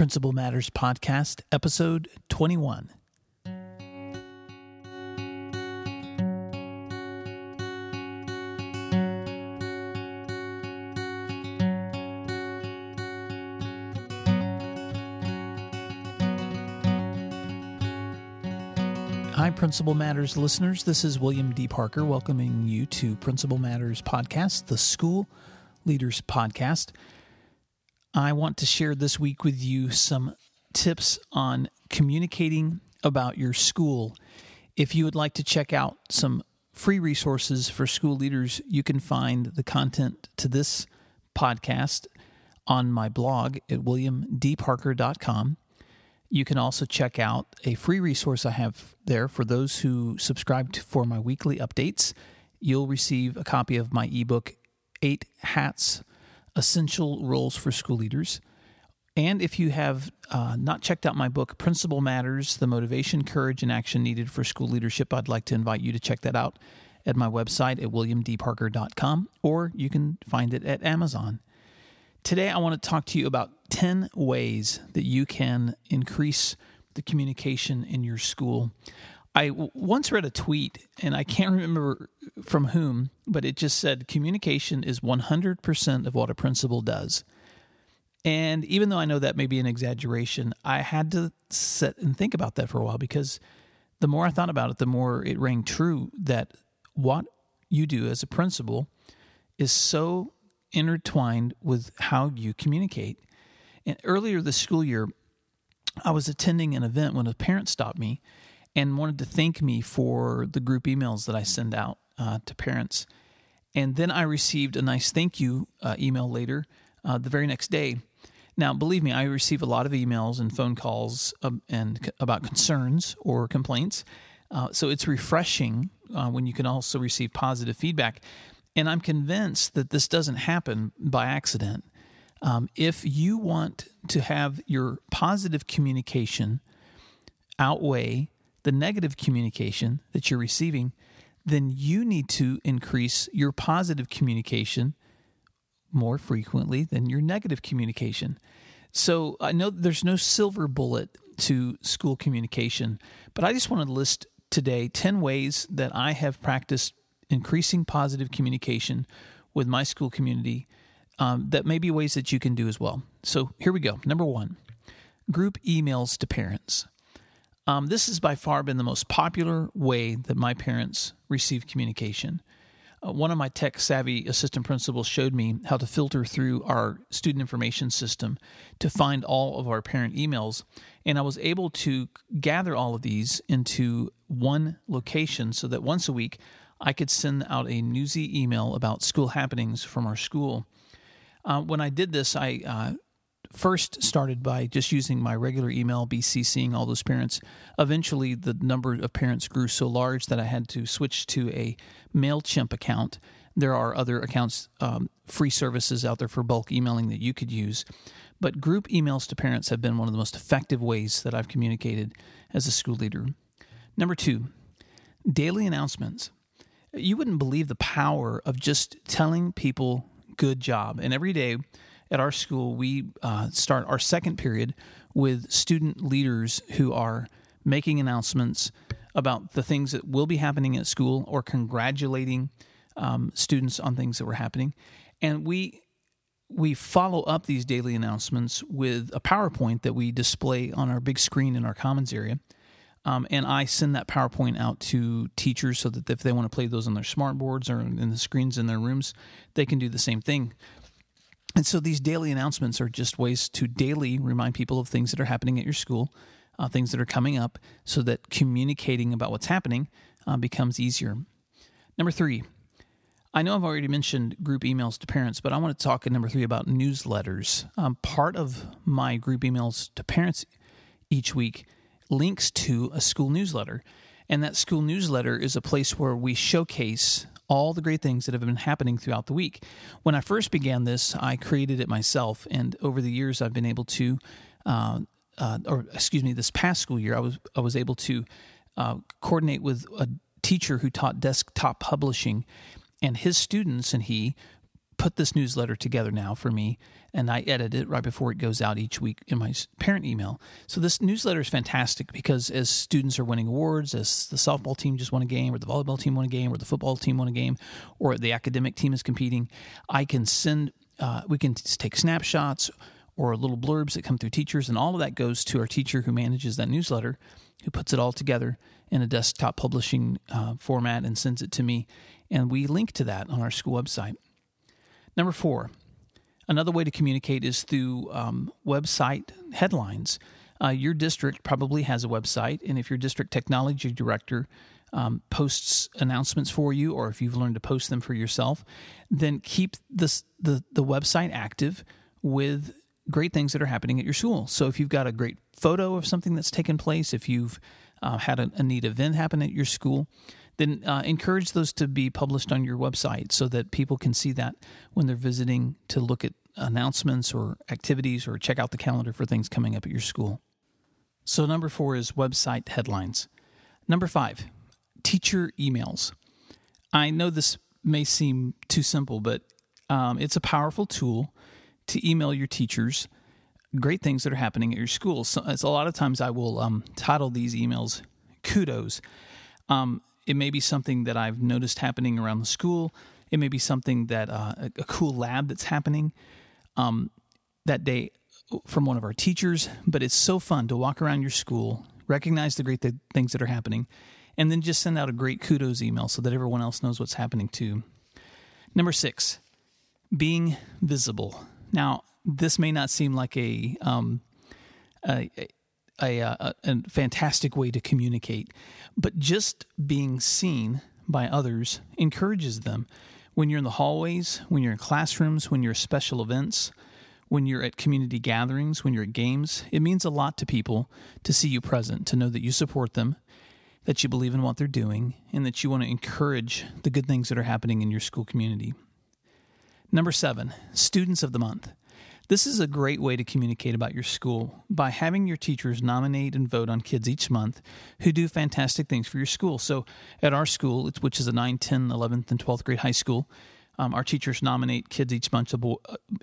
Principal Matters Podcast, Episode 21. Hi, Principal Matters listeners. This is William D. Parker welcoming you to Principal Matters Podcast, the School Leaders Podcast. I want to share this week with you some tips on communicating about your school. If you would like to check out some free resources for school leaders, you can find the content to this podcast on my blog at williamdparker.com. You can also check out a free resource I have there for those who subscribe to, for my weekly updates. You'll receive a copy of my ebook, Eight Hats Essential Roles for School Leaders. And if you have uh, not checked out my book, Principal Matters The Motivation, Courage, and Action Needed for School Leadership, I'd like to invite you to check that out at my website at williamdparker.com or you can find it at Amazon. Today, I want to talk to you about 10 ways that you can increase the communication in your school. I once read a tweet, and I can't remember from whom, but it just said communication is 100% of what a principal does. And even though I know that may be an exaggeration, I had to sit and think about that for a while because the more I thought about it, the more it rang true that what you do as a principal is so intertwined with how you communicate. And earlier this school year, I was attending an event when a parent stopped me and wanted to thank me for the group emails that I send out uh, to parents. And then I received a nice thank you uh, email later, uh, the very next day. Now, believe me, I receive a lot of emails and phone calls um, and c- about concerns or complaints. Uh, so it's refreshing uh, when you can also receive positive feedback. And I'm convinced that this doesn't happen by accident. Um, if you want to have your positive communication outweigh the negative communication that you're receiving, then you need to increase your positive communication more frequently than your negative communication. So I know there's no silver bullet to school communication, but I just want to list today 10 ways that I have practiced increasing positive communication with my school community um, that may be ways that you can do as well. So here we go. Number one group emails to parents. Um, this has by far been the most popular way that my parents receive communication. Uh, one of my tech savvy assistant principals showed me how to filter through our student information system to find all of our parent emails. And I was able to gather all of these into one location so that once a week I could send out a newsy email about school happenings from our school. Uh, when I did this, I uh, first started by just using my regular email, BCCing all those parents. Eventually, the number of parents grew so large that I had to switch to a MailChimp account. There are other accounts, um, free services out there for bulk emailing that you could use. But group emails to parents have been one of the most effective ways that I've communicated as a school leader. Number two, daily announcements you wouldn't believe the power of just telling people good job. And every day at our school, we uh, start our second period with student leaders who are making announcements about the things that will be happening at school or congratulating um, students on things that were happening. And we we follow up these daily announcements with a PowerPoint that we display on our big screen in our commons area. Um, and I send that PowerPoint out to teachers so that if they want to play those on their smart boards or in the screens in their rooms, they can do the same thing. And so these daily announcements are just ways to daily remind people of things that are happening at your school, uh, things that are coming up, so that communicating about what's happening uh, becomes easier. Number three, I know I've already mentioned group emails to parents, but I want to talk in number three about newsletters. Um, part of my group emails to parents each week links to a school newsletter. And that school newsletter is a place where we showcase all the great things that have been happening throughout the week. When I first began this, I created it myself, and over the years, I've been able to, uh, uh, or excuse me, this past school year, I was I was able to uh, coordinate with a teacher who taught desktop publishing, and his students and he put this newsletter together now for me and I edit it right before it goes out each week in my parent email. So this newsletter is fantastic because as students are winning awards, as the softball team just won a game, or the volleyball team won a game, or the football team won a game, or the academic team is competing, I can send. Uh, we can take snapshots or little blurbs that come through teachers, and all of that goes to our teacher who manages that newsletter, who puts it all together in a desktop publishing uh, format and sends it to me, and we link to that on our school website. Number four, Another way to communicate is through um, website headlines. Uh, your district probably has a website, and if your district technology director um, posts announcements for you, or if you've learned to post them for yourself, then keep the the website active with great things that are happening at your school. So if you've got a great photo of something that's taken place, if you've uh, had a, a neat event happen at your school, then uh, encourage those to be published on your website so that people can see that when they're visiting to look at announcements or activities or check out the calendar for things coming up at your school. So, number four is website headlines. Number five, teacher emails. I know this may seem too simple, but um, it's a powerful tool to email your teachers great things that are happening at your school. So, a lot of times I will um, title these emails kudos. Um, it may be something that I've noticed happening around the school. It may be something that uh, a, a, cool lab that's happening um, that day from one of our teachers. But it's so fun to walk around your school, recognize the great th- things that are happening, and then just send out a great kudos email so that everyone else knows what's happening too. Number six, being visible. Now, this may not seem like a um, a, a, a, a fantastic way to communicate, but just being seen by others encourages them when you're in the hallways, when you're in classrooms, when you're at special events, when you're at community gatherings, when you're at games, it means a lot to people to see you present, to know that you support them, that you believe in what they're doing, and that you want to encourage the good things that are happening in your school community. Number seven, students of the month. This is a great way to communicate about your school by having your teachers nominate and vote on kids each month who do fantastic things for your school. So, at our school, which is a 9, 10, 11th, and 12th grade high school, um, our teachers nominate kids each month, a boy,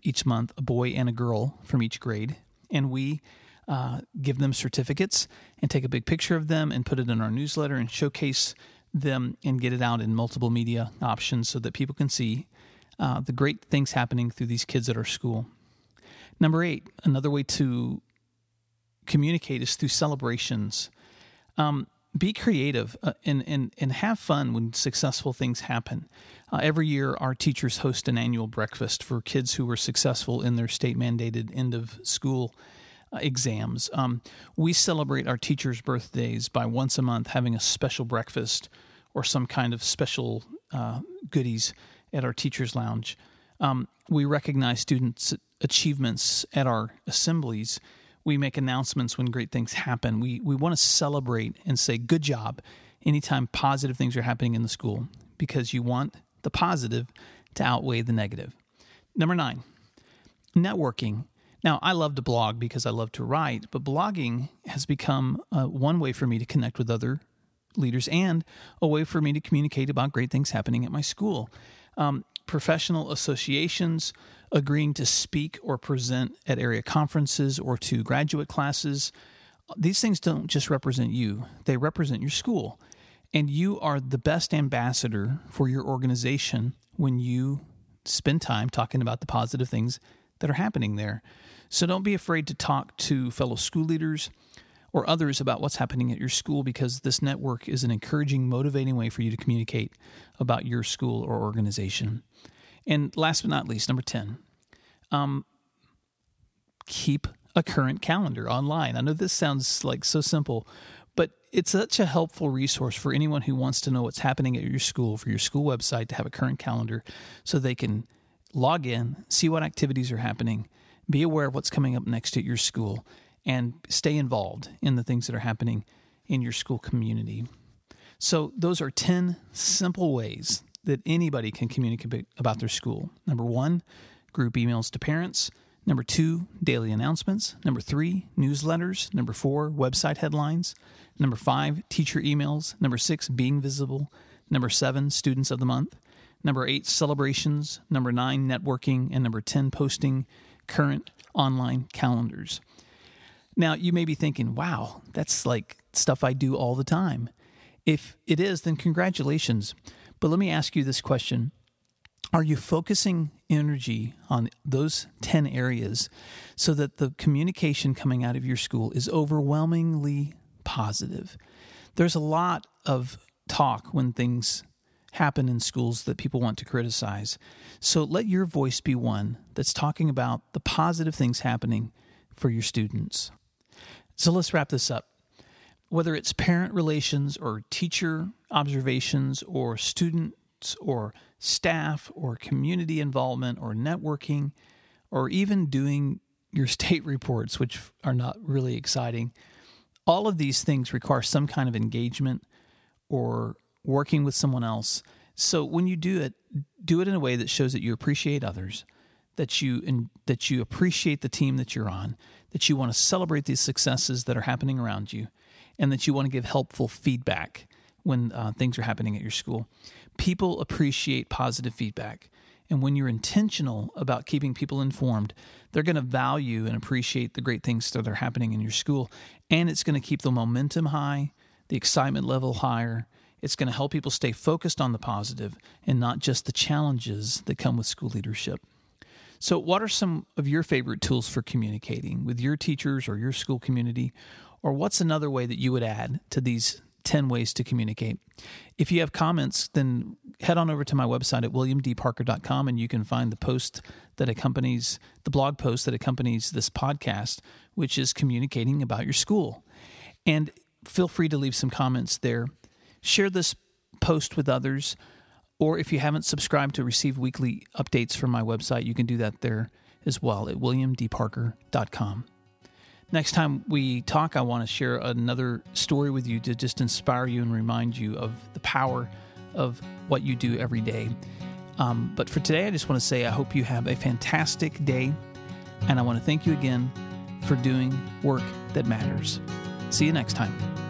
each month, a boy and a girl from each grade, and we uh, give them certificates and take a big picture of them and put it in our newsletter and showcase them and get it out in multiple media options so that people can see uh, the great things happening through these kids at our school. Number eight, another way to communicate is through celebrations. Um, be creative uh, and, and, and have fun when successful things happen. Uh, every year, our teachers host an annual breakfast for kids who were successful in their state mandated end of school uh, exams. Um, we celebrate our teachers' birthdays by once a month having a special breakfast or some kind of special uh, goodies at our teachers' lounge. Um, we recognize students' achievements at our assemblies. We make announcements when great things happen. We we want to celebrate and say good job anytime positive things are happening in the school because you want the positive to outweigh the negative. Number 9, networking. Now, I love to blog because I love to write, but blogging has become uh, one way for me to connect with other leaders and a way for me to communicate about great things happening at my school. Um, professional associations agreeing to speak or present at area conferences or to graduate classes. These things don't just represent you, they represent your school. And you are the best ambassador for your organization when you spend time talking about the positive things that are happening there. So don't be afraid to talk to fellow school leaders or others about what's happening at your school because this network is an encouraging, motivating way for you to communicate about your school or organization. And last but not least, number 10, um, keep a current calendar online. I know this sounds like so simple, but it's such a helpful resource for anyone who wants to know what's happening at your school, for your school website to have a current calendar so they can log in, see what activities are happening, be aware of what's coming up next at your school, and stay involved in the things that are happening in your school community. So, those are 10 simple ways that anybody can communicate about their school. Number one, group emails to parents. Number two, daily announcements. Number three, newsletters. Number four, website headlines. Number five, teacher emails. Number six, being visible. Number seven, students of the month. Number eight, celebrations. Number nine, networking. And number 10, posting current online calendars. Now, you may be thinking, wow, that's like stuff I do all the time. If it is, then congratulations. But let me ask you this question Are you focusing energy on those 10 areas so that the communication coming out of your school is overwhelmingly positive? There's a lot of talk when things happen in schools that people want to criticize. So let your voice be one that's talking about the positive things happening for your students. So let's wrap this up. Whether it's parent relations or teacher observations or students or staff or community involvement or networking or even doing your state reports, which are not really exciting, all of these things require some kind of engagement or working with someone else. So when you do it, do it in a way that shows that you appreciate others, that you that you appreciate the team that you're on, that you want to celebrate these successes that are happening around you, and that you want to give helpful feedback when uh, things are happening at your school. People appreciate positive feedback. And when you're intentional about keeping people informed, they're going to value and appreciate the great things that are happening in your school. And it's going to keep the momentum high, the excitement level higher. It's going to help people stay focused on the positive and not just the challenges that come with school leadership. So, what are some of your favorite tools for communicating with your teachers or your school community? Or what's another way that you would add to these 10 ways to communicate? If you have comments, then head on over to my website at williamdparker.com and you can find the post that accompanies the blog post that accompanies this podcast, which is communicating about your school. And feel free to leave some comments there. Share this post with others. Or if you haven't subscribed to receive weekly updates from my website, you can do that there as well at williamdparker.com. Next time we talk, I want to share another story with you to just inspire you and remind you of the power of what you do every day. Um, but for today, I just want to say I hope you have a fantastic day, and I want to thank you again for doing work that matters. See you next time.